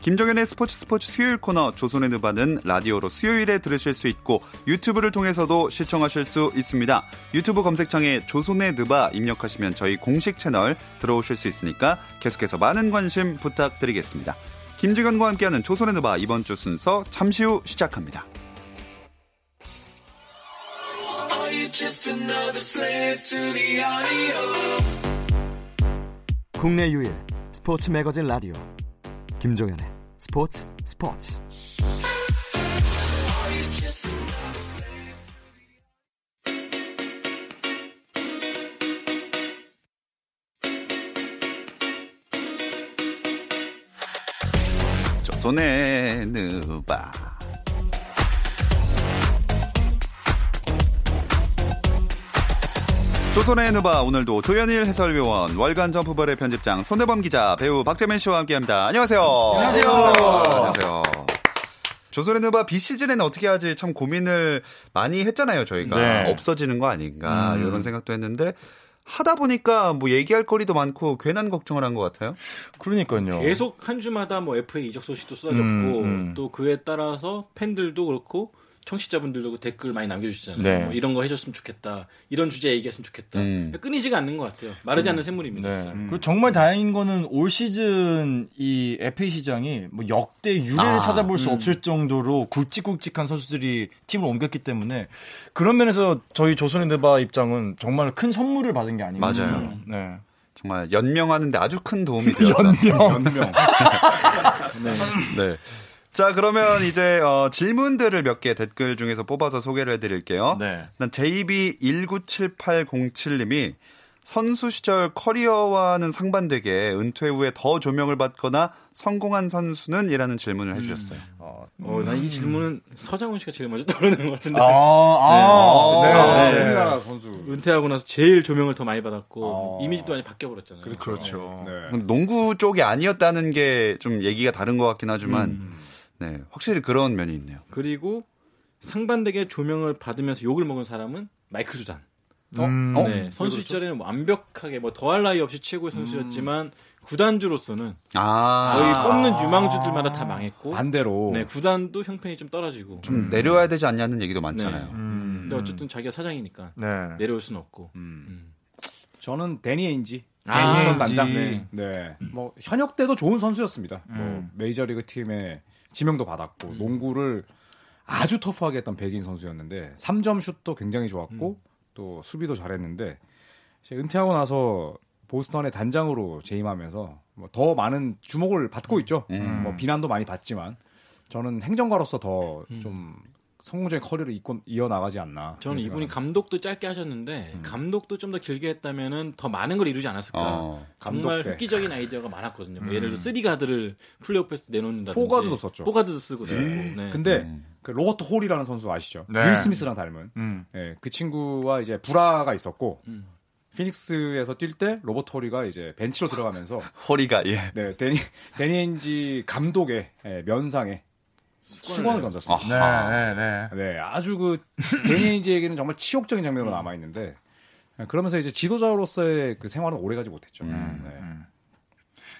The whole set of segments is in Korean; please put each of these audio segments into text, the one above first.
김종현의 스포츠 스포츠 수요일 코너 조선의 느바는 라디오로 수요일에 들으실 수 있고 유튜브를 통해서도 시청하실 수 있습니다. 유튜브 검색창에 조선의 느바 입력하시면 저희 공식 채널 들어오실 수 있으니까 계속해서 많은 관심 부탁드리겠습니다. 김종현과 함께하는 조선의 느바 이번 주 순서 잠시 후 시작합니다. 국내 유일 스포츠 매거진 라디오 김종현의 스포츠 스포츠. 조선의 느바 조선의 누바 오늘도 도현일 해설위원 월간 점프볼의 편집장 손대범 기자 배우 박재민 씨와 함께합니다. 안녕하세요. 안녕하세요. 안녕하세요. 조선의 누바 비시즌에는 어떻게 하지 참 고민을 많이 했잖아요 저희가 네. 없어지는 거 아닌가 음. 이런 생각도 했는데 하다 보니까 뭐 얘기할 거리도 많고 괜한 걱정을 한 것 같아요. 그러니까요. 계속 한 주마다 뭐 FA 이적 소식도 쏟아졌고 음, 음. 또 그에 따라서 팬들도 그렇고 청취자분들도 그 댓글 많이 남겨주시잖아요. 네. 뭐 이런 거 해줬으면 좋겠다. 이런 주제 얘기했으면 좋겠다. 음. 끊이지가 않는 것 같아요. 마르지 않는 샘물입니다. 네. 진짜. 그리고 정말 다행인 거는 올 시즌 이 FA 시장이 뭐 역대 유례를 아, 찾아볼 수 없을 정도로 굵직굵직한 선수들이 팀을 옮겼기 때문에 그런 면에서 저희 조선의 드바 입장은 정말 큰 선물을 받은 게 아닌가. 맞아요. 싶어요. 네. 정말 연명하는데 아주 큰 도움이 되었다. 연명. 네. 자, 그러면 이제 어, 질문들을 몇 개 댓글 중에서 뽑아서 소개를 해드릴게요. 네. 일단 JB19707님이 선수 시절 커리어와는 상반되게 은퇴 후에 더 조명을 받거나 성공한 선수는? 이라는 질문을 해주셨어요. 어, 어, 난이 질문은 서장훈 씨가 제일 먼저 떠오르는 것 같은데. 아, 아, 네. 네. 아, 네. 우리나라 선수. 은퇴하고 나서 제일 조명을 더 많이 받았고 어. 이미지도 많이 바뀌어 버렸잖아요. 그렇죠. 네. 농구 쪽이 아니었다는 게 좀 얘기가 다른 것 같긴 하지만, 음. 네, 확실히 그런 면이 있네요. 그리고 상반되게 조명을 받으면서 욕을 먹은 사람은 마이클 조단. 음. 어? 네, 선수 시절에는 뭐 완벽하게 뭐 더할 나위 없이 최고의 선수였지만 구단주로서는 아, 거의 뽑는 유망주들마다 다 망했고 반대로. 네, 구단도 형편이 좀 떨어지고. 좀 내려와야 되지 않냐는 얘기도 많잖아요. 음. 근데 어쨌든 자기가 사장이니까 네. 내려올 수는 없고. 음. 저는 데니 에인지. 아, 데니 에인지. 단장. 네. 네. 뭐 현역 때도 좋은 선수였습니다. 뭐 음. 메이저리그 팀에 지명도 받았고 농구를 아주 터프하게 했던 백인 선수였는데 3점 슛도 굉장히 좋았고 또 수비도 잘했는데 이제 은퇴하고 나서 보스턴의 단장으로 재임하면서 뭐 더 많은 주목을 받고 있죠. 음. 뭐 비난도 많이 받지만 저는 행정가로서 더좀 성공적인 커리어를 이권, 이어나가지 않나. 저는 이분이 감독도 짧게 하셨는데 감독도 좀 더 길게 했다면은 더 많은 걸 이루지 않았을까. 어, 정말 감독 때. 획기적인 아이디어가 많았거든요. 뭐 예를 들어 three 가드를 플레이오프에서 내놓는다든지 포가드도 썼죠. 포가드도 쓰고 쓰고. 네. 근데 음. 그 로버트 호리라는 선수 아시죠? 네. 윌 스미스랑 닮은. 음. 예, 그 친구와 이제 불화가 있었고 음. 피닉스에서 뛸 때 로버트 호리가 이제 벤치로 들어가면서 호리가, 예. 네 대니 대니 에인지 감독의 예, 면상에 수건을 던졌습니다. 네, 네, 네. 네, 아주 그 대니 에인지에게는 정말 치욕적인 장면으로 남아 있는데 그러면서 이제 지도자로서의 그 생활은 오래가지 못했죠. 음. 네.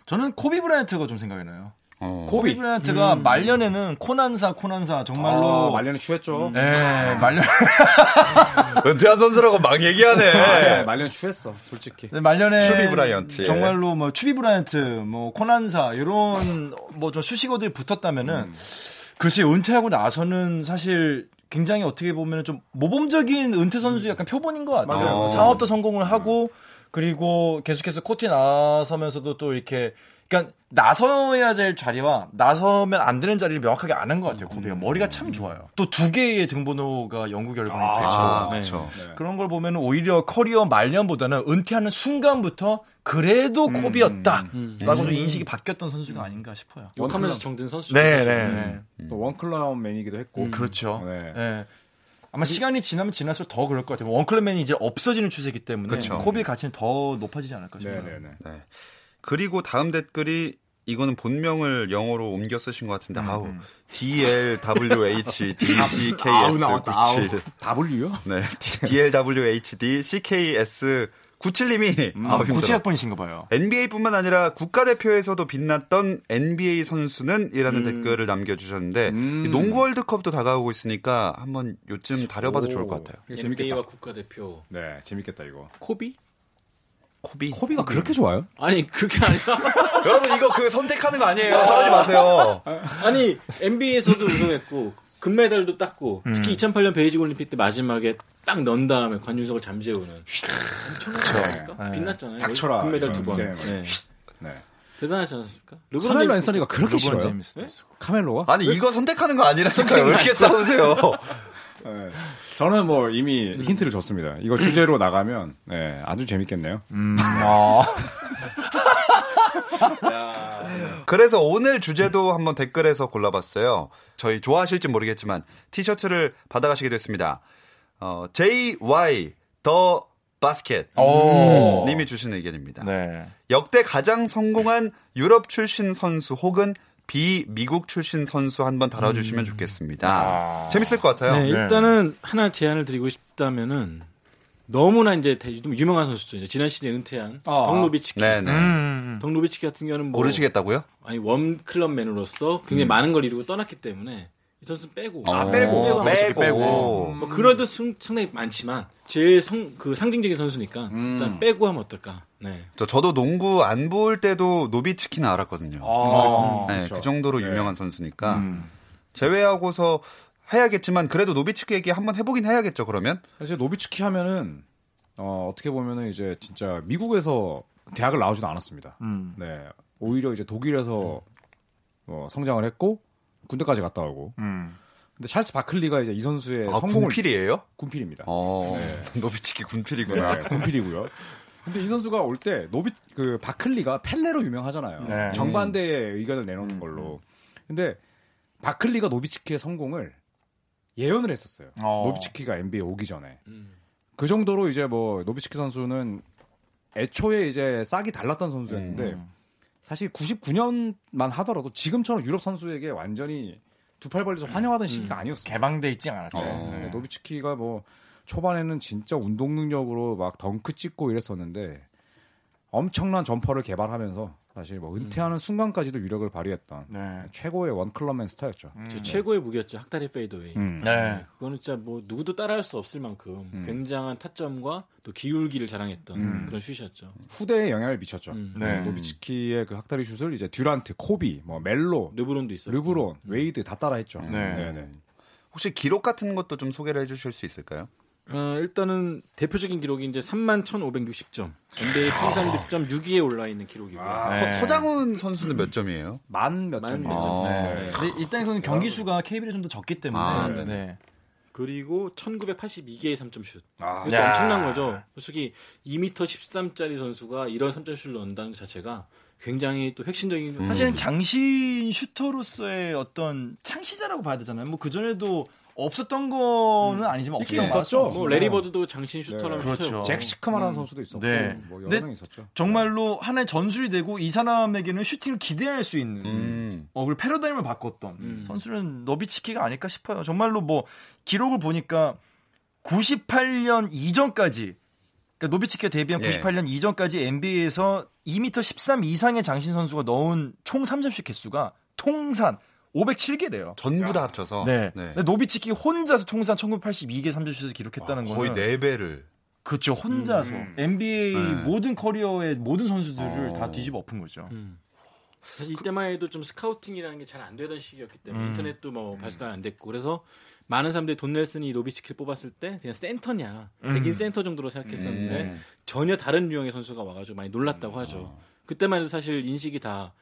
저는 코비 브라이언트가 좀 생각이 나요. 어. 코비 브라이언트가 말년에는 코난사 코난사 정말로 아, 말년에 추했죠. 네, 말년 은퇴한 선수라고 막 얘기하네. 네, 말년 추했어, 솔직히. 네, 말년에 추비 브라이언트, 예. 정말로 뭐 추비 브라이언트, 뭐 코난사 이런 뭐 좀 수식어들이 붙었다면은 음. 글쎄 은퇴하고 나서는 사실 굉장히 어떻게 보면 좀 모범적인 은퇴 선수 약간 표본인 것 같아요. 맞아요. 음. 사업도 성공을 하고 그리고 계속해서 코트에 나서면서도 또 이렇게 그러니까 나서야 될 자리와 나서면 안 되는 자리를 명확하게 아는 것 같아요. 코비가 머리가 참 좋아요. 또 두 개의 등번호가 영구 결번이 되죠. 아, 네. 그렇죠. 그런 걸 보면 오히려 커리어 말년보다는 은퇴하는 순간부터 그래도 코비였다라고 좀 인식이 바뀌었던 선수가 아닌가 싶어요. 욕하면서 정든 선수. 네, 네, 네. 또 원클라운 맨이기도 했고. 그렇죠. 네. 네. 아마 시간이 지나면 지날수록 더 그럴 것 같아요. 원클럽맨이 이제 없어지는 추세이기 때문에 그쵸. 코비의 가치는 더 높아지지 않을까 싶어요. 네네네. 네. 그리고 다음 댓글이 이거는 본명을 영어로 옮겨 쓰신 것 같은데 아우 DLWH 아우, 나왔다, DCKS97 W요? 네 DLWHD CKS 97님이 아우 힘들어. 고치학번이신가 봐요. NBA뿐만 아니라 국가대표에서도 빛났던 NBA 선수는 이라는 댓글을 남겨주셨는데 이 농구 월드컵도 다가오고 있으니까 한번 요쯤 다려봐도 좋을 것 같아요. 이거 재밌겠다. NBA와 국가대표 네, 재밌겠다 이거. 코비? 코비. 코비가 그렇게 좋아요? 아니 그게 아니라 여러분 이거 그 선택하는 거 아니에요. 싸우지 마세요. 아니 NBA에서도 우승했고 금메달도 땄고 특히 2008년 베이징 올림픽 때 마지막에 딱 넣은 다음에 관중석을 잠재우는 엄청나니까 네. 빛났잖아요. 닥쳐라. 금메달 두 번. 이런 네. 네. 대단하지 않습니까? 르브론 카멜로 앤서니가 그렇게 싫어요? 네? 카멜로가? 아니 이거 선택하는 거 아니라니까요. 왜 이렇게 싸우세요? 네. 저는 뭐 이미 힌트를 줬습니다. 이거 주제로 나가면 네, 아주 재밌겠네요. 아, 그래서 오늘 주제도 한번 댓글에서 골라봤어요. 저희 좋아하실지 모르겠지만 티셔츠를 받아가시게 됐습니다. 어, JY 더 바스켓 오. 님이 주신 의견입니다. 네. 역대 가장 성공한 유럽 출신 선수 혹은 비미국 출신 선수 한번 다뤄주시면 좋겠습니다. 아. 재밌을 것 같아요. 네, 일단은 하나 제안을 드리고 싶다면은 너무나 이제 대- 좀 유명한 선수죠. 이제 지난 시즌에 은퇴한 아. 덩노비치키. 네네. 음. 덩노비치키 같은 경우는 뭐 모르시겠다고요? 아니 원 클럽맨으로서 굉장히 많은 걸 이루고 떠났기 때문에 이 선수 는 빼고 아, 빼고 빼고, 빼고, 빼고. 뭐 그래도 승- 상당히 많지만 제일 성, 그 상징적인 선수니까 일단 빼고 하면 어떨까? 네. 저, 저도 농구 안 볼 때도 노비츠키는 알았거든요. 아, 네, 그렇죠. 그 정도로 네. 유명한 선수니까 음. 제외하고서 해야겠지만 그래도 노비츠키 얘기 한번 해보긴 해야겠죠. 그러면 사실 노비츠키 하면은 어, 어떻게 보면은 이제 진짜 미국에서 대학을 나오지도 않았습니다. 음. 네, 오히려 이제 독일에서 어, 성장을 했고 군대까지 갔다 오고. 음. 근데 찰스 바클리가 이제 이 선수의 아, 성공을 군필이에요? 군필입니다. 어, 노비츠키 군필이구나. 네, 군필이고요. 근데 이 선수가 올 때 노비 그 바클리가 펠레로 유명하잖아요. 네. 정반대의 의견을 내놓는 걸로. 근데 바클리가 노비츠키의 성공을 예언을 했었어요. 어. 노비츠키가 NBA 오기 전에. 음. 그 정도로 이제 뭐 노비츠키 선수는 애초에 이제 싹이 달랐던 선수였는데 음. 사실 99년만 하더라도 지금처럼 유럽 선수에게 완전히 두 팔 벌려서 환영하던 시기가 아니었어요. 개방돼 있지 않았죠. 어. 네, 노비츠키가 뭐 초반에는 진짜 운동 능력으로 막 덩크 찍고 이랬었는데 엄청난 jumper를 개발하면서 사실 뭐 은퇴하는 순간까지도 위력을 발휘했던 네. 최고의 one club man 스타였죠. 제 최고의 무기였죠. 학다리 fadeaway. 음. 네. 그거는 진짜 뭐 누구도 따라할 수 없을 만큼 굉장한 타점과 또 기울기를 자랑했던 그런 슛이었죠. 후대에 영향을 미쳤죠. 음. 네. 노비츠키의 그 학다리 슛을 이제 듀란트, 코비, 뭐 멜로, 르브론도 있었고. 르브론, 웨이드 다 따라했죠. 네. 네. 혹시 기록 같은 것도 좀 소개를 해주실 수 있을까요? 어, 일단은 대표적인 기록이 이제 31,560점. NBA 통산 득점 6위에 올라 있는 기록이고요. 네. 서, 서장훈 선수는 몇 점이에요? 만몇 만 점이죠. 몇 점. 아. 네. 근데 일단 이거는 경기 수가 KBL 좀더 적기 때문에. 아, 네. 네네. 그리고 1982개의 3점 슛. 아, 이것도 야. 엄청난 거죠. 솔직히 2m 13짜리 선수가 이런 3점 슛을 넣는다는 것 자체가 굉장히 또 획신적인 사실은 장신 슈터로서의 어떤 창시자라고 봐야 되잖아요. 뭐 그전에도 없었던 거는 아니지만 있긴 없었던 있었죠. 거뭐 레리 버드도 장신 슈터라는 그렇죠. 슈터였고. 잭 시크마라는 선수도 있었고 네. 뭐 여러 명 있었죠. 정말로 하나의 전술이 되고 이 사람에게는 슈팅을 기대할 수 있는 음. 어, 그리고 패러다임을 바꿨던 음. 선수는 너비치키가 아닐까 싶어요. 정말로 뭐 기록을 보니까 98년 이전까지 그러니까 노비치키가 데뷔한 예. 98년 이전까지 NBA에서 2m 13 이상의 장신 선수가 넣은 총 3점슛 개수가 통산 507개래요. 전부 다 합쳐서 네. 네. 노비치키 혼자서 통산 1982개 3점 슛을 기록했다는 아, 거의 거는 네 배를 그렇죠. 혼자서 음. NBA 네. 모든 커리어의 모든 선수들을 어. 다 뒤집어 엎은 거죠. 음. 사실 이때만 해도 좀 scouting이라는 게 잘 안 되던 시기였기 때문에 음. 인터넷도 뭐 발달 안 됐고 그래서 많은 사람들이 돈 넬슨이 노비치키를 뽑았을 때 그냥 센터냐 백인 센터 정도로 생각했었는데 음. 전혀 다른 유형의 선수가 와가지고 많이 놀랐다고 하죠. 그때만 해도 사실 인식이 다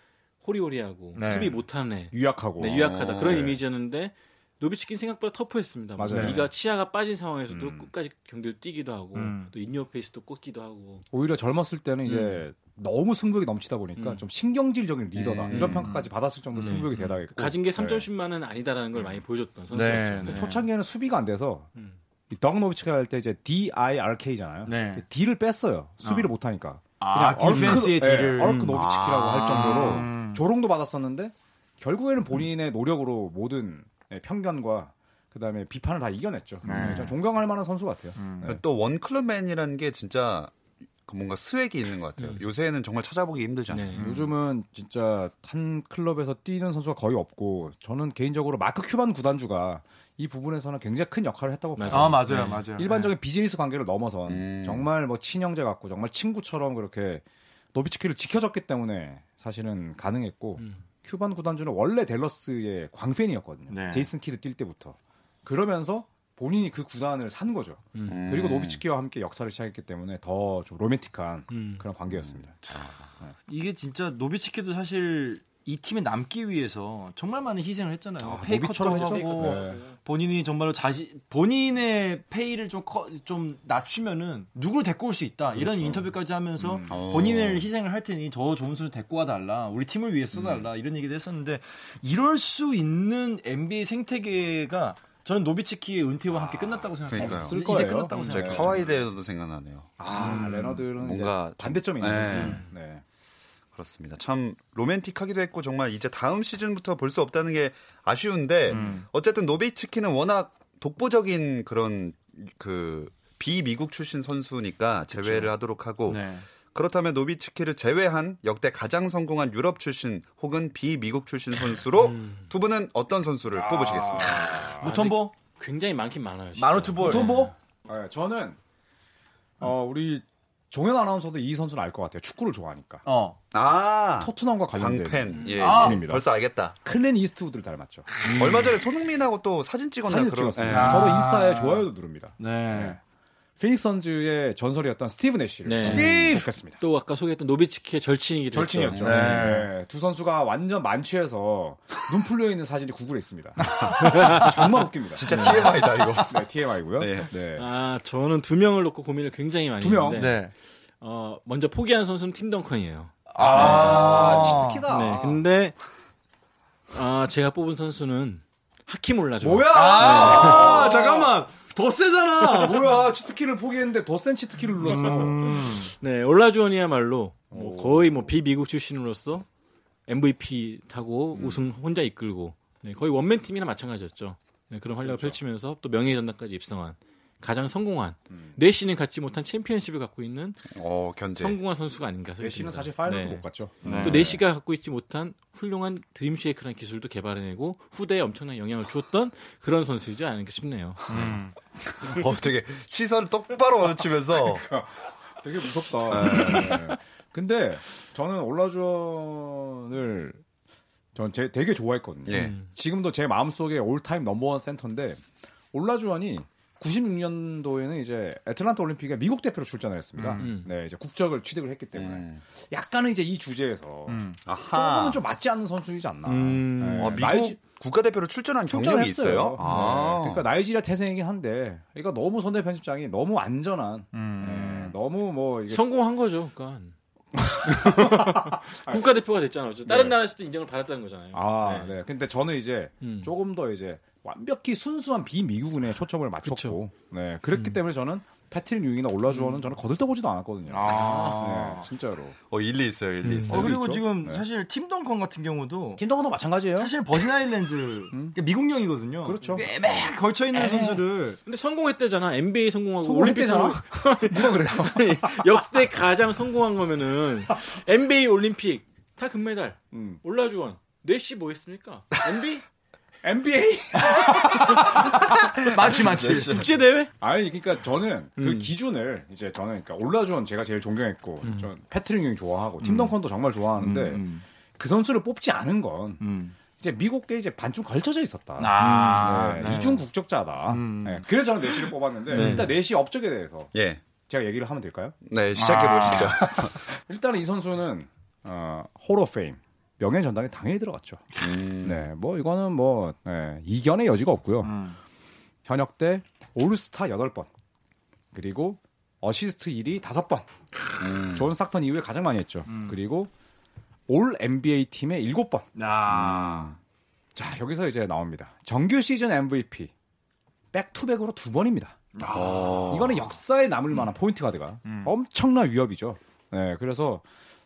호리호리하고 네. 수비 못하는 애, 유약하고 네, 유약하다 어, 그런 네. 이미지였는데 노비치키는 생각보다 터프했습니다. 뭐 맞아요. 네가 치아가 빠진 상황에서도 음. 끝까지 경기를 뛰기도 하고 음. 또 in your face도 꽂기도 하고 오히려 젊었을 때는 이제 너무 승부욕이 넘치다 보니까 음. 좀 신경질적인 리더다 음. 이런 평가까지 받았을 정도로 음. 승부욕이 대단했고 가진 게 네. 3점슛만은 아니다라는 걸 많이 보여줬던 선수였죠. 네, 네. 초창기에는 수비가 안 돼서 음. 덕 노비치키가 할 때 이제 DIRK잖아요. 네. D를 뺐어요. 수비를 못 하니까. 아, 디펜스의 D를. 예, 얼크 노비치키라고 할 정도로 음. 조롱도 받았었는데 결국에는 본인의 노력으로 모든 예, 편견과 그다음에 비판을 다 이겨냈죠. 네, 좀 존경할 만한 선수 같아요. 네. 또 one club man이라는 게 진짜 그 뭔가 swag이 있는 것 같아요. 요새는 정말 찾아보기 힘들잖아요. 네. 요즘은 진짜 한 클럽에서 뛰는 선수가 거의 없고 저는 개인적으로 마크 큐반 구단주가 이 부분에서는 굉장히 큰 역할을 했다고 봐요. 아, 맞아요, 맞아요. 일반적인 비즈니스 관계를 넘어선 음. 정말 뭐 친형제 같고 정말 친구처럼 그렇게 노비츠키를 지켜줬기 때문에 사실은 가능했고 큐반 구단주는 원래 댈러스의 광팬이었거든요. 네. 제이슨 키드 뛸 때부터 그러면서 본인이 그 구단을 산 거죠. 음. 그리고 노비츠키와 함께 역사를 시작했기 때문에 더 좀 로맨틱한 음. 그런 관계였습니다. 이게 진짜 노비츠키도 사실 이 팀에 남기 위해서 정말 많은 희생을 했잖아요. 아, pay cut도 노비처럼 했죠. 하고 네. 본인이 정말로 자신 본인의 페이를 좀, 커, 좀 낮추면은 누굴 데리고 올 수 있다 이런 인터뷰까지 하면서 어. 본인을 희생을 할 테니 더 좋은 선수 데리고 와달라 우리 팀을 위해 써달라 이런 얘기도 했었는데 이럴 수 있는 NBA 생태계가 저는 노비츠키의 은퇴와 함께 끝났다고 생각해요. 그러니까요. 이제 쓸 거예요. 끝났다고 음, 생각해요. 카와이 대회도 생각나네요. 아, 레너드는 뭔가 이제 반대점이 있는 네. 네. 그렇습니다. 참 로맨틱하기도 했고 정말 이제 다음 시즌부터 볼 수 없다는 게 아쉬운데 어쨌든 노비치키는 워낙 독보적인 그런 그 비미국 출신 선수니까 제외를 하도록 하고 네. 그렇다면 노비치키를 제외한 역대 가장 성공한 유럽 출신 혹은 비미국 출신 선수로 두 분은 어떤 선수를 뽑으시겠습니까? 무톤보 굉장히 많긴 많아요. 진짜. 마노트볼 무톤보? 네, 저는 어, 우리 종현 아나운서도 이 선수는 알 것 같아요. 축구를 좋아하니까. 어. 아 토트넘과 관련된 광팬 예, 아, 예. 분입니다. 벌써 알겠다. 클렌 이스트우드를 닮았죠. 얼마 전에 손흥민하고 또 사진 찍었나 사진 그런 찍었어요. 예. 서로 인스타에 좋아요도 누릅니다. 네. 피닉스 선즈의 전설이었던 스티브 내시를 네. 스티브! 뽑겠습니다. 또 아까 소개했던 노비츠키의 절친이기도 절친이었죠. 했죠. 네. 두 선수가 완전 만취해서 눈 풀려 있는 사진이 구글에 있습니다. 정말 웃깁니다. 진짜 TMI다 이거. 네, TMI고요. 네. 네. 아 저는 두 명을 놓고 고민을 굉장히 많이 두 명? 했는데 네. 어, 먼저 포기한 선수는 팀 덩컨이에요. 아, 치트키다. 네, 근데 아, 제가 뽑은 선수는 하킴 올라죠. 뭐야? 아, 잠깐만. 더 세잖아. 뭐야? 치트키를 포기했는데 더 센 치트키를 눌렀어. 네, 올라주원이야말로 뭐 거의 뭐 비미국 출신으로서 MVP 타고 우승 혼자 이끌고 네, 거의 원맨 팀이나 마찬가지였죠. 네, 그런 활약을 펼치면서 또 명예 전당까지 입성한 가장 성공한 내시는 갖지 못한 챔피언십을 갖고 있는 어 견제. 성공한 선수가 아닌가 생각합니다. 메시는 사실 파이널도 네. 못 갔죠. 또 내시가 갖고 있지 못한 훌륭한 드림쉐이크라는 기술도 개발해내고 후대에 엄청난 영향을 주었던 그런 선수이지 않을까 싶네요. 어 되게 시선을 똑바로 맞추면서 되게 무섭다. 네. 근데 저는 올라주원을 전제 되게 좋아했거든요. 예. 지금도 제 마음속에 올타임 넘버원 센터인데 올라주원이 96년도에는 이제 애틀란타 올림픽에 미국 대표로 출전을 했습니다. 음. 네, 이제 국적을 취득을 했기 때문에 음. 약간은 이제 이 주제에서 아하. 조금은 좀 맞지 않는 선수이지 않나. 음. 네, 아, 미국 나이지- 국가대표로 출전한 경력이. 있어요. 아. 네, 그러니까 나이지리아 태생이긴 한데, 그러니까 너무 손대 편집장이 너무 안전한, 네, 너무 뭐 이게 성공한 거죠, 그러니까. 국가대표가 됐잖아요. 어쨌든. 다른 나라에서도 인정을 받았다는 거잖아요. 아, 네. 네. 근데 저는 이제 음. 조금 더 이제 완벽히 순수한 비미국운에 초점을 맞췄고, 네. 그렇기 때문에 저는 패트릭 유잉이나 올라주어는 저는 거들떠보지도 않았거든요. 아. 네, 진짜로. 어 일리 있어요, 일리 있어요. 어, 그리고 있죠? 지금 네. 사실 팀 덩컨 같은 경우도 팀더건도 마찬가지예요. 사실 버진 아일랜드 그러니까 미국령이거든요. 그렇죠. 애매 걸쳐 있는 선수를 근데 성공했대잖아. NBA 성공하고 성공했대잖아. 올림픽 성공. 누가 그래요? 역대 가장 성공한 거면은 NBA 올림픽 다 금메달. 음. 올라주원. 내시 뭐 했습니까? NBA NBA? 맞지 맞지. 국제 대회? 아니, 그러니까 저는 그 음. 기준을 이제 저는 그러니까 올라주원 제가 제일 존경했고, 전 패트릭 유잉 좋아하고, 팀 덩컨도 정말 좋아하는데, 그 선수를 뽑지 않은 건 음. 이제 미국계 이제 반쯤 걸쳐져 있었다. 아, 네, 네. 이중 국적자다. 음. 네, 그래서 저는 내시를 뽑았는데 네. 일단 내시 업적에 대해서 예. 제가 얘기를 하면 될까요? 네, 시작해 보시죠. 일단은 이 선수는 어, Hall of Fame 명예 전당에 당연히 들어갔죠. 음. 네, 뭐 이거는 뭐 네, 이견의 여지가 없고요. 음. 현역 때 올스타 8번 그리고 어시스트 1위 5번 음. 존 스탁턴 이후에 가장 많이 했죠. 그리고 All NBA 팀에 7번 아. 자, 여기서 이제 나옵니다. 정규 시즌 MVP. back-to-back으로 두 번입니다. 이거는 역사에 남을 만한 포인트 가드가 엄청난 위업이죠. 네, 그래서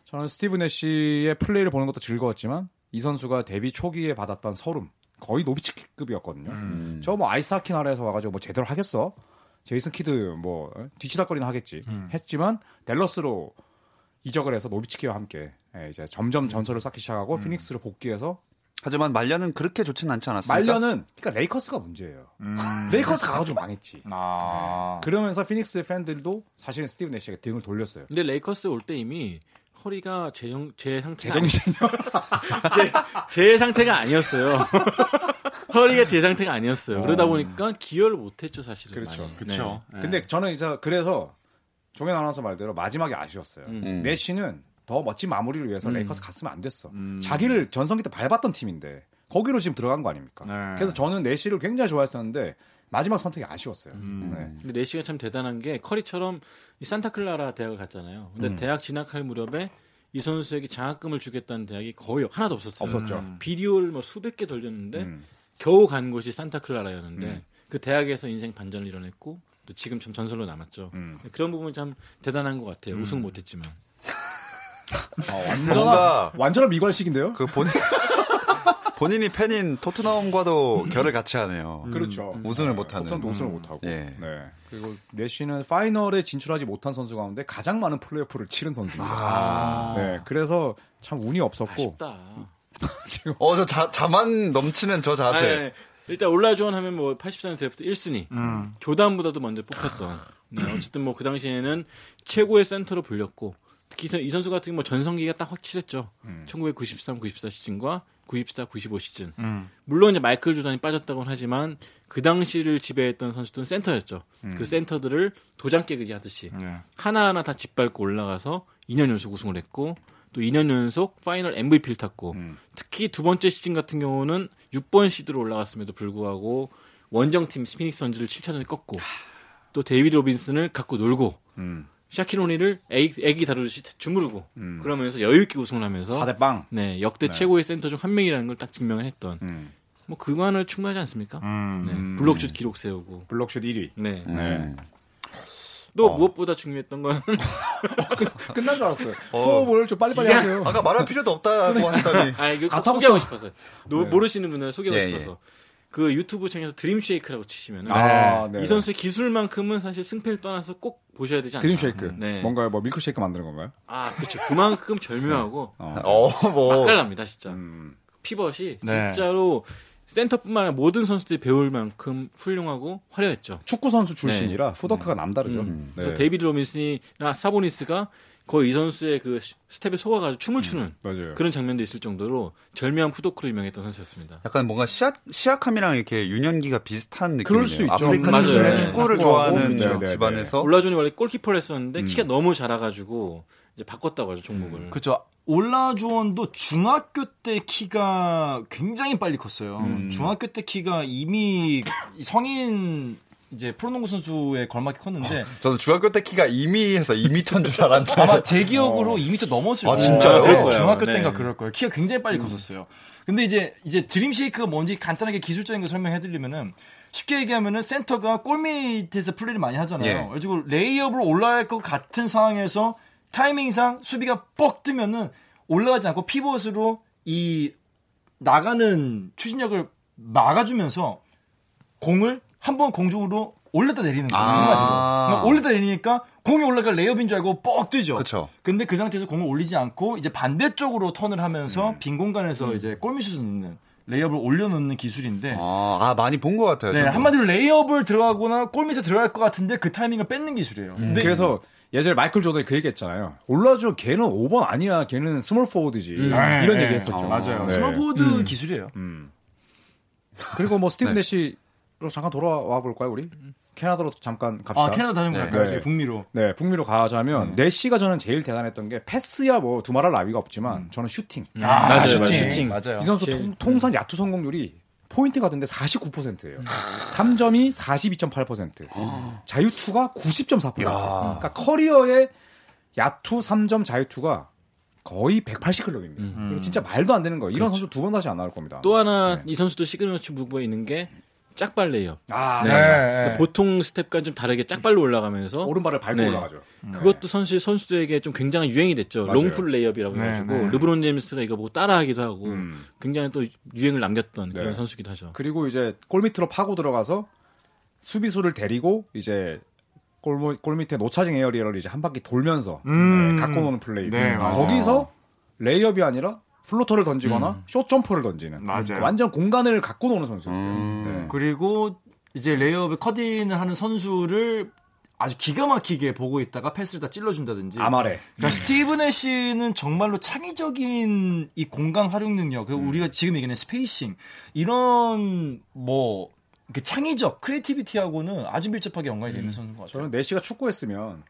저는 스티브 내시의 플레이를 보는 것도 즐거웠지만 이 선수가 데뷔 초기에 받았던 설움 거의 노비츠키급이었거든요. 저 뭐 아이스하키 나라에서 와가지고 뭐 제대로 하겠어? 제이슨 키드 뭐 어? 뒤치다거리는 하겠지. 했지만 댈러스로 이적을 해서 노비츠키와 함께 예, 이제 점점 전설을 쌓기 시작하고 피닉스로 복귀해서 하지만 말년은 그렇게 좋진 않지 않았습니까? 말년은 그러니까 레이커스가 문제예요. 레이커스 가가지고 망했지. 아. 그러면서 피닉스 팬들도 사실은 스티브 내시에게 등을 돌렸어요. 근데 레이커스 올 때 이미 허리가 제정 제 상태가 제정신이 제, 제 상태가 아니었어요. 허리가 제 상태가 아니었어요. 그러다 보니까 기여를 못했죠 사실은. 그렇죠. 많이. 그쵸. 네. 근데 저는 이제 그래서 종현 아나운서 말대로 마지막에 아쉬웠어요. 음. 내시는 더 멋진 마무리를 위해서 레이커스 갔으면 안 됐어. 자기를 전성기 때 밟았던 팀인데 거기로 지금 들어간 거 아닙니까? 네. 그래서 저는 내시를 굉장히 좋아했었는데 마지막 선택이 아쉬웠어요. 네. 근데 내시가 참 대단한 게 커리처럼 이 산타클라라 대학을 갔잖아요. 근데 대학 진학할 무렵에 이 선수에게 장학금을 주겠다는 대학이 거의 하나도 없었어요. 없었죠. 비디오를 뭐 수백 개 돌렸는데 음. 겨우 간 곳이 산타클라라였는데 그 대학에서 인생 반전을 이뤄냈고 또 지금 참 전설로 남았죠. 음. 그런 부분이 참 대단한 것 같아요. 우승 못했지만. 아, 완전한 완전한 미관식인데요. 그 본인 본인이 팬인 토트넘과도 결을 같이 하네요. 그렇죠. 우승을 못하는. 토트넘도 우승을 못하고. 예. 네. 그리고 내시는 파이널에 진출하지 못한 선수 가운데 가장 많은 플레이오프를 치른 선수입니다. 네. 그래서 참 운이 없었고 아쉽다. 지금 어, 저 자, 자만 넘치는 저 자세. 아니, 아니, 일단 올라주원 하면 뭐 84년 드래프트 1순위. 조단보다도 먼저 뽑혔던. 네, 어쨌든 뭐 그 당시에는 최고의 센터로 불렸고 특히 이 선수 같은 경우 뭐 전성기가 딱 확실했죠. 1993, 94 시즌과 94, 95 시즌. 물론 이제 마이클 조단이 빠졌다고는 하지만 그 당시를 지배했던 선수들은 센터였죠. 그 센터들을 도장 깨기지 하듯이 네. 하나하나 다 짓밟고 올라가서 2년 연속 우승을 했고 또 2년 연속 파이널 MVP를 탔고 특히 두 번째 시즌 같은 경우는 6번 시드로 올라갔음에도 불구하고 원정팀 피닉스 선즈를 7차전에 꺾고 또 데이비드 로빈슨을 갖고 놀고 음. 샤킬 오닐을 애기, 애기 다루듯이 주무르고 그러면서 여유 있게 우승을 하면서 4대 빵. 네 역대 최고의 센터 중 한 명이라는 걸 딱 증명을 했던 음. 뭐 그만을 충분하지 않습니까? 음. 네, 블록슛 기록 세우고 블록슛 1위. 네. 네. 또 무엇보다 중요했던 건 끝난 줄 알았어요. 호흡을 좀 빨리빨리 하세요. 아까 말할 필요도 없다고 하더니. 아 이거 꼭 가타부터- 소개하고 싶어서요. 노- 네. 모르시는 분들 소개하고 예, 싶어서 그 유튜브 창에서 Dream Shake라고 치시면 아, 네. 이 선수의 기술만큼은 사실 승패를 떠나서 꼭 보셔야 되지 않나. Dream Shake. 네. 뭔가요? 뭐 밀크쉐이크 만드는 건가요? 아 그렇죠. 그만큼 절묘하고 어, 뭐. 맛깔납니다 진짜. 음. 피벗이 네. 진짜로 센터뿐만 아니라 모든 선수들이 배울 만큼 훌륭하고 화려했죠. 축구 선수 출신이라 풋워크가 남다르죠. 네. 그래서 데이비드 로빈슨이나 사보니스가 거의 이 선수의 그 스텝에 속아가지고 춤을 추는 맞아요. 그런 장면도 있을 정도로 절묘한 풋워크로 유명했던 선수였습니다. 약간 뭔가 시아, 시아캄이랑 이렇게 유년기가 비슷한 느낌이네요. 그럴 수 있죠. 아프리카 맞아요. 출신의 네. 축구를 축구하고, 좋아하는 네, 네, 네. 집안에서 올라주원이 원래 골키퍼를 했었는데 키가 너무 작아가지고 이제 바꿨다고 하죠 종목을. 그죠. 올라주원도 중학교 때 키가 굉장히 빨리 컸어요. 중학교 때 키가 이미 성인 이제 프로농구 선수에 걸맞게 컸는데 저는 중학교 때 키가 2미에서 2미터인 줄 알았는데 아마 제 기억으로 2m 넘었을 아, 거예요. 진짜요? 네. 중학교 네. 때인가 그럴 거예요. 키가 굉장히 빨리 컸었어요. 근데 이제 이제 Dream Shake가 뭔지 간단하게 기술적인 거 설명해 드리면은 쉽게 얘기하면은 센터가 골 밑에서 플레이를 많이 하잖아요. 예. 그래가지고 레이업으로 올라갈 것 같은 상황에서 타이밍상 수비가 뻑 뜨면은 올라가지 않고 피벗으로 이 나가는 추진력을 막아주면서 공을 한 번 공중으로 올렸다 내리는 거예요. 아. 한마디로. 그러니까 올렸다 내리니까 공이 올라갈 레이업인 줄 알고 뻑 뜨죠. 그쵸. 근데 그 상태에서 공을 올리지 않고 이제 반대쪽으로 턴을 하면서 음. 빈 공간에서 이제 골밑슛을 넣는 레이업을 올려놓는 기술인데 아, 아, 많이 본 것 같아요. 네, 저도. 한마디로 레이업을 들어가거나 골밑에 들어갈 것 같은데 그 타이밍을 뺏는 기술이에요. 근데 그래서 예전에 마이클 조던이 그 얘기했잖아요. 올라주원 걔는 5번 아니야. 걔는 small forward지. 네, 이런 네. 얘기했었죠. 어, 맞아요. 네. small forward 기술이에요. 그리고 뭐 스티브 네. 내시 로 잠깐 돌아와 볼까요, 우리? 캐나다로 잠깐 갑시다. 아, 캐나다 다시 네. 갈까요? 네. 북미로. 네, 북미로 가자면 내시가 저는 제일 대단했던 게 패스야 뭐 두말할 나위가 없지만 저는 슈팅. 아, 맞아요, 슈팅. 맞아요. 슈팅. 맞아요. 이 선수 제일- 통, 통산 야투 성공률이 포인트 가드인데 49%예요. 3점이 42.8%. 자유투가 90.4%. 그러니까 커리어의 야투 3점 자유투가 거의 180클럽입니다. 이게 진짜 말도 안 되는 거예요. 이런 선수 두 번 다시 안 나올 겁니다. 또 하나 이 선수도 signature move에 있는 게 짝발 레이업. 아, 네. 네. 그러니까 보통 스텝과 좀 다르게 짝발로 올라가면서 오른발을 밟고 네. 올라가죠. 그것도 선수 선수들에게 좀 굉장히 유행이 됐죠. 맞아요. wrong foot 레이업이라고 네, 해가지고 네. 르브론 제임스가 이거 보고 따라하기도 하고 음. 굉장히 또 유행을 남겼던 그런 네. 선수기도 하죠. 그리고 이제 골 밑으로 파고 들어가서 수비수를 데리고 이제 골, 모- 골 밑에 노차징 에어리어를 이제 한 바퀴 돌면서 음. 네, 갖고 노는 플레이. 네. 거기서 레이업이 아니라 floater를 던지거나 숏 점퍼를 던지는 맞아요. 완전 공간을 갖고 노는 선수였어요. 음. 네. 그리고 이제 레이업에 cutting을 하는 선수를 아주 기가 막히게 보고 있다가 패스를 다 찔러준다든지. 아마레. 그러니까 스티브 내쉬는 정말로 창의적인 이 공간 활용 능력, 음. 우리가 지금 얘기하는 spacing 이런 뭐 이렇게 창의적 creativity하고는 아주 밀접하게 연관이 되는 선수인 것 같아요. 저는 내시가 축구했으면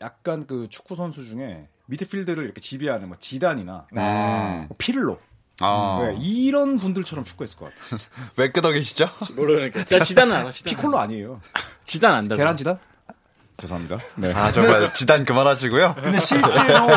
약간 그 축구 선수 중에 미드필드를 이렇게 지배하는 뭐 지단이나 음. 뭐 피를로 아. 네, 이런 분들처럼 축구했을 것 같아요. 왜 끄덕 계시죠? 모르니까. 자, 지단은 알아. 지단. 피콜로 아니에요. 지단 안다. 계란 지단? 죄송합니다. 네. 아, 정말 지단 그만하시고요. 근데 실제로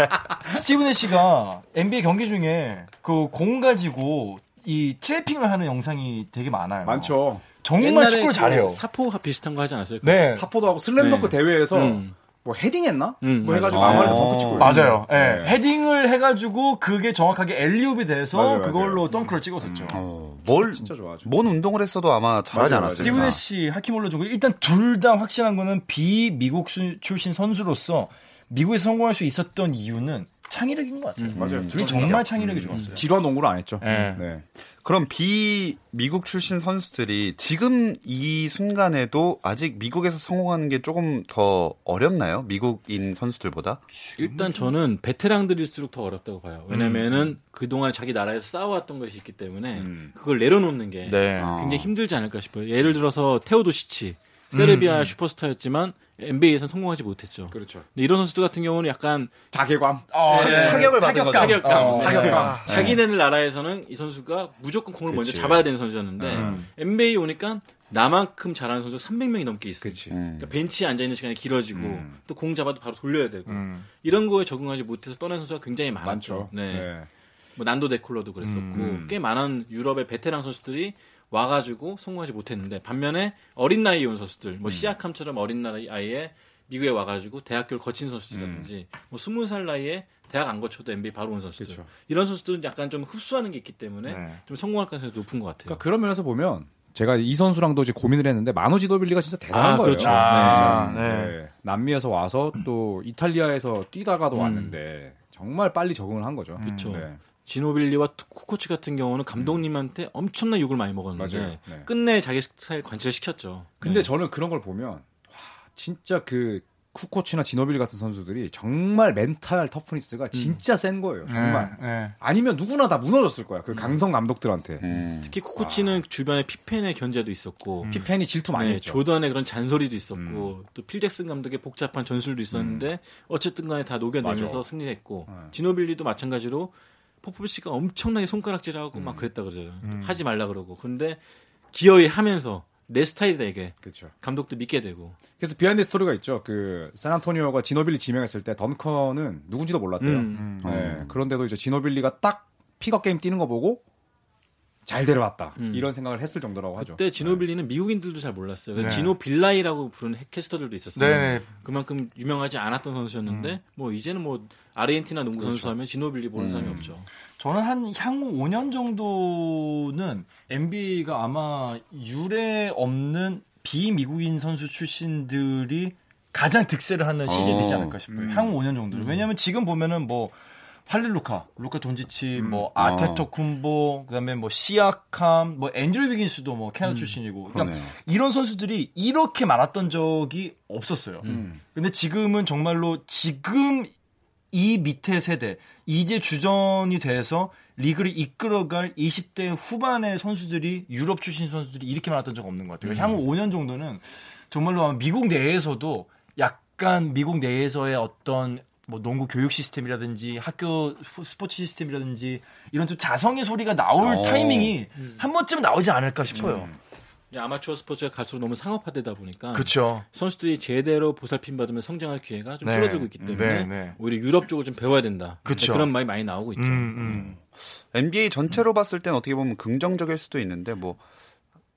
스티브 내쉬가 NBA 경기 중에 그 공 가지고 이 트래핑을 하는 영상이 되게 많아요. 많죠. 정말 축구를 그 잘해요. 사포가 비슷한 거 하지 않았어요? 네. 사포도 하고 슬램덩크 네. 대회에서 음. 뭐 헤딩했나? 음, 뭐 해가지고. 아마레도 아. 덩크 치고 맞아요. 예. 네. 헤딩을 해가지고 그게 정확하게 alley-oop이 돼서 맞아요, 그걸로 맞아요. 덩크를 찍었었죠. 어, 뭘, 진짜 좋아하죠. 뭔 운동을 했어도 아마 잘하지 않았을까. 스티븐 애쉬, 하킴 올러주고 일단 둘 다 확실한 거는 비미국 수- 출신 선수로서 미국에서 성공할 수 있었던 이유는 창의력인 것 같아요. 맞아요. 둘이 정말 창의력이 좋았어요. 지루한 농구를 안 했죠. 네. 네. 그럼 비미국 출신 선수들이 지금 이 순간에도 아직 미국에서 성공하는 게 조금 더 어렵나요? 미국인 선수들보다? 일단 저는 베테랑들일수록 더 어렵다고 봐요. 왜냐면은 그동안 자기 나라에서 싸워왔던 것이 있기 때문에 음. 그걸 내려놓는 게 네. 아. 굉장히 힘들지 않을까 싶어요. 예를 들어서 테오도시치, 세르비아 슈퍼스타였지만 NBA에서는 성공하지 못했죠. 그렇죠. 근데 이런 선수들 같은 경우는 약간 자괴감. 어, 네. 타격을 받은 거죠. 타격감, 어, 네. 타격감. 자기네들 나라에서는 이 선수가 무조건 공을 먼저 그치. 잡아야 되는 선수였는데 음. NBA 오니까 나만큼 잘하는 선수가 300명이 넘게 있어요. 그치. 음. 그러니까 벤치에 앉아 있는 시간이 길어지고 음. 또공 잡아도 바로 돌려야 되고 음. 이런 거에 적응하지 못해서 떠난 선수가 굉장히 많았죠. 많죠. 네. 네. 뭐 난도 데콜러도 그랬었고 음. 꽤 많은 유럽의 베테랑 선수들이 와가지고 성공하지 못했는데 반면에 어린 나이에 온 선수들 음. 뭐 시아캄처럼 어린 나이에 미국에 와가지고 대학교를 거친 선수들이라든지 뭐 스무 살 나이에 대학 안 거쳐도 NBA 바로 온 선수들 음. 그쵸. 이런 선수들은 약간 좀 흡수하는 게 있기 때문에 네. 좀 성공할 가능성이 높은 것 같아요. 그러니까 그런 면에서 보면 제가 이 선수랑도 이제 고민을 했는데 마누 지노빌리가 진짜 대단한 아, 거예요. 그렇죠. 아, 진짜. 네. 네. 남미에서 와서 또 이탈리아에서 뛰다가도 왔는데 정말 빨리 적응을 한 거죠. 그쵸. 네. 지노빌리와 쿠코치 같은 경우는 감독님한테 엄청난 욕을 많이 먹었는데. 네. 끝내 자기 스타일 관철 시켰죠. 근데 저는 그런 걸 보면 와, 진짜 그 쿠코치나 지노빌리 같은 선수들이 정말 mental toughness가 진짜 센 거예요. 정말. 네, 네. 아니면 누구나 다 무너졌을 거야. 그 강성 감독들한테. 음. 특히 쿠코치는 주변에 피펜의 견제도 있었고 피펜이 질투 많이 네, 했죠. 조던의 그런 잔소리도 있었고 또 필 잭슨 감독의 복잡한 전술도 있었는데 어쨌든 간에 다 녹여내면서 맞아. 승리했고 네. 지노빌리도 마찬가지로 포포비치가 엄청나게 손가락질하고 막 그랬다 그러죠. 하지 말라 그러고. 근데 기어이 하면서 내 스타일이다 이게. 그렇죠. 감독도 믿게 되고. 그래서 비하인드 스토리가 있죠. 그 샌안토니오가 지노빌리 지명했을 때 던컨은 누군지도 몰랐대요. 음. 네, 그런데도 이제 지노빌리가 딱 pickup game 뛰는 거 보고 잘 데려왔다 음. 이런 생각을 했을 정도라고 하죠. 그때 지노빌리는 미국인들도 잘 몰랐어요. 네. 지노빌라이라고 부르는 캐스터들도 있었어요. 네네. 그만큼 유명하지 않았던 선수였는데 뭐 이제는 뭐 아르헨티나 농구 선수 하면 지노빌리 모르는 사람이 없죠. 저는 한 향후 5년 정도는 NBA가 아마 유례 없는 비미국인 선수 출신들이 가장 득세를 하는 시즌이 되지 않을까 싶어요. 향후 5년 정도는. 왜냐하면 지금 보면은 뭐 할릴루카, 루카 돈지치, 뭐 아테토 쿤보, 그다음에 뭐 시아캄, 뭐 앤드류 비긴스도 뭐 캐나다 출신이고. 그러니까 그러네요. 이런 선수들이 이렇게 많았던 적이 없었어요. 근데 지금은 정말로 지금 이 밑에 세대 이제 주전이 돼서 리그를 이끌어갈 20대 후반의 선수들이 유럽 출신 선수들이 이렇게 많았던 적 없는 것 같아요. 향후 5년 정도는 정말로 아마 미국 내에서도 약간 미국 내에서의 어떤 뭐 농구 교육 시스템이라든지 학교 스포츠 시스템이라든지 이런 좀 자성의 소리가 나올 어. 타이밍이 한 번쯤 나오지 않을까 싶어요. 이 아마추어 스포츠가 갈수록 너무 상업화되다 보니까 그렇죠. 선수들이 제대로 보살핌 받으면 성장할 기회가 좀 네. 줄어들고 있기 때문에 네, 네. 오히려 유럽 쪽을 좀 배워야 된다. 그쵸. 그런 말이 많이 나오고 있죠. 음, 음. NBA 전체로 봤을 땐 어떻게 보면 긍정적일 수도 있는데 뭐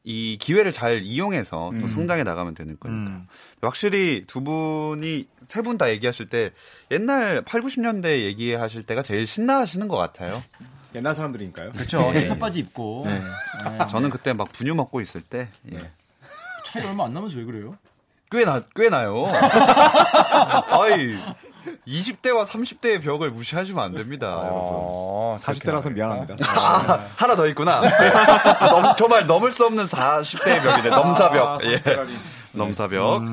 이 기회를 잘 이용해서 또 음. 성장해 나가면 되는 거니까. 확실히 두 분이 세 분 다 얘기하실 때 옛날 8, 90년대 얘기하실 때가 제일 신나하시는 것 같아요. 옛날 사람들이니까요. 그렇죠. 힙합 바지 입고 네. 저는 그때 막 분유 먹고 있을 때 예. 차이 얼마 안 나면서 왜 그래요? 꽤, 나, 꽤 나요. 아이, 20대와 30대의 벽을 무시하시면 안 됩니다, 여러분. 어, 40대라서 미안합니다. 아, 하나 더 있구나. 네. 넘, 정말 넘을 수 없는 40대의 벽이네. 넘사벽. 예. 넘사벽.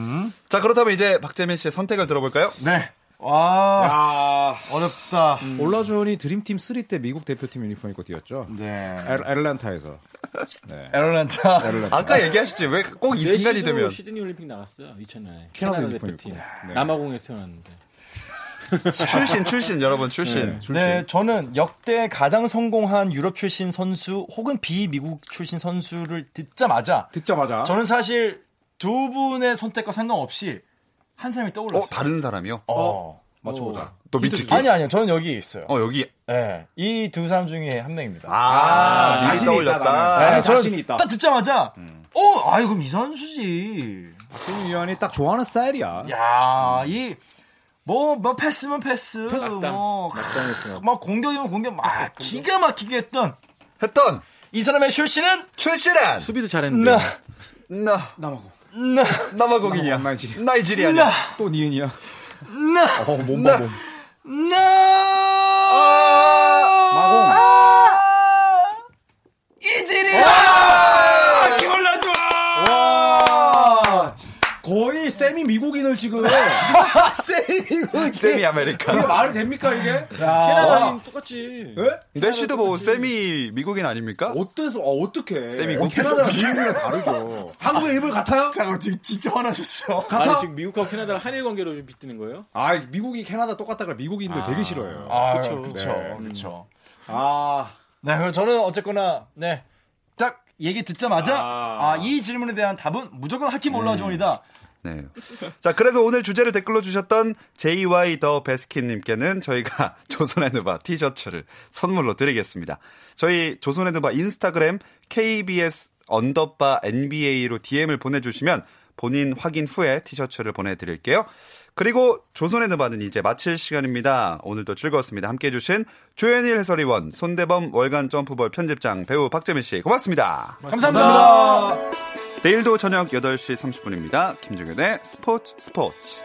자, 그렇다면 이제 박재민 씨의 선택을 들어볼까요? 네. 와 야, 어렵다. 올라준이 드림팀 3때 미국 대표팀 유니폼 입고 뛰었죠. 네. 애- 애틀란타에서. 네. 애틀란타. 아까 얘기하시지. 왜 꼭 이 순간이 되면. 시드니 올림픽 나갔어요. 2000년에 캐나다 캐나다 대표팀. 네. 남아공에서 태어났는데 출신, 출신, 여러분, 출신. 네, 저는 역대 가장 성공한 유럽 출신 선수 혹은 비미국 출신 선수를 듣자마자 듣자마자 저는 사실 두 분의 선택과 상관없이 한 사람이 떠올랐어요. 어, 다른 사람이요? 어. 맞춰보자. 또 미치기? 아니 아니요. 저는 여기 있어요. 어, 여기. 네. 이 두 사람 중에 한 명입니다. 아, 미리 자신이 떠올렸다. 있다. 네, 저는 자신이 있다. 딱 듣자마자 어, 아이 그럼 이 선수지. 박진우 위원이 딱 좋아하는 스타일이야. 야, 이 뭐, 뭐 패스면 패스, 뭐, 막장했어. 막 공격이면 공격, 막 기가 막히게 했던 했던 이 사람의 출신은 출신은 수비도 잘했는데 나, 나, 남아공. 나, 남아공이냐? 나이지리아. 나이지리아냐? 또 니은이야. 나, 어, 몸 나- 봐, 몸. 나, 마공. 이지리아! 하킴 올라주원! 와! 미국인을 지금. semi America. 이게 말이 됩니까, 이게? 캐나다는 똑같지. 예? 내시도 뭐 세미 미국인 아닙니까? 어때서, 어, 어떻게. 세미 어, 국- 캐나다랑 미국이랑 다르죠. 한국의 일본 같아요? 잠깐 지금 진짜 화나셨어. 같아? 아니 지금 미국하고 캐나다를 한일 관계로 좀 빗대는 거예요? 아, 미국이 캐나다 똑같다 그래 미국인들 되게 싫어해요. 아, 그쵸. 그쵸, 네. 그쵸. 아, 네, 그럼 저는 어쨌거나, 네. 딱 얘기 듣자마자, 아. 아, 이 질문에 대한 답은 무조건 하킴 올라주원이다. 네. 자, 그래서 오늘 주제를 댓글로 주셨던 JY 더 베스킨님께는 저희가 조선의 느바 티셔츠를 선물로 드리겠습니다. 저희 조선의 느바 인스타그램 KBS 언더바 NBA로 DM을 보내주시면 본인 확인 후에 티셔츠를 보내드릴게요. 그리고 조선의 느바는 이제 마칠 시간입니다. 오늘도 즐거웠습니다. 함께 해주신 조현일 해설위원, 손대범 월간 점프볼 편집장 배우 박재민 씨 고맙습니다. 감사합니다. 내일도 저녁 8시 30분입니다. 김종현의 스포츠 스포츠.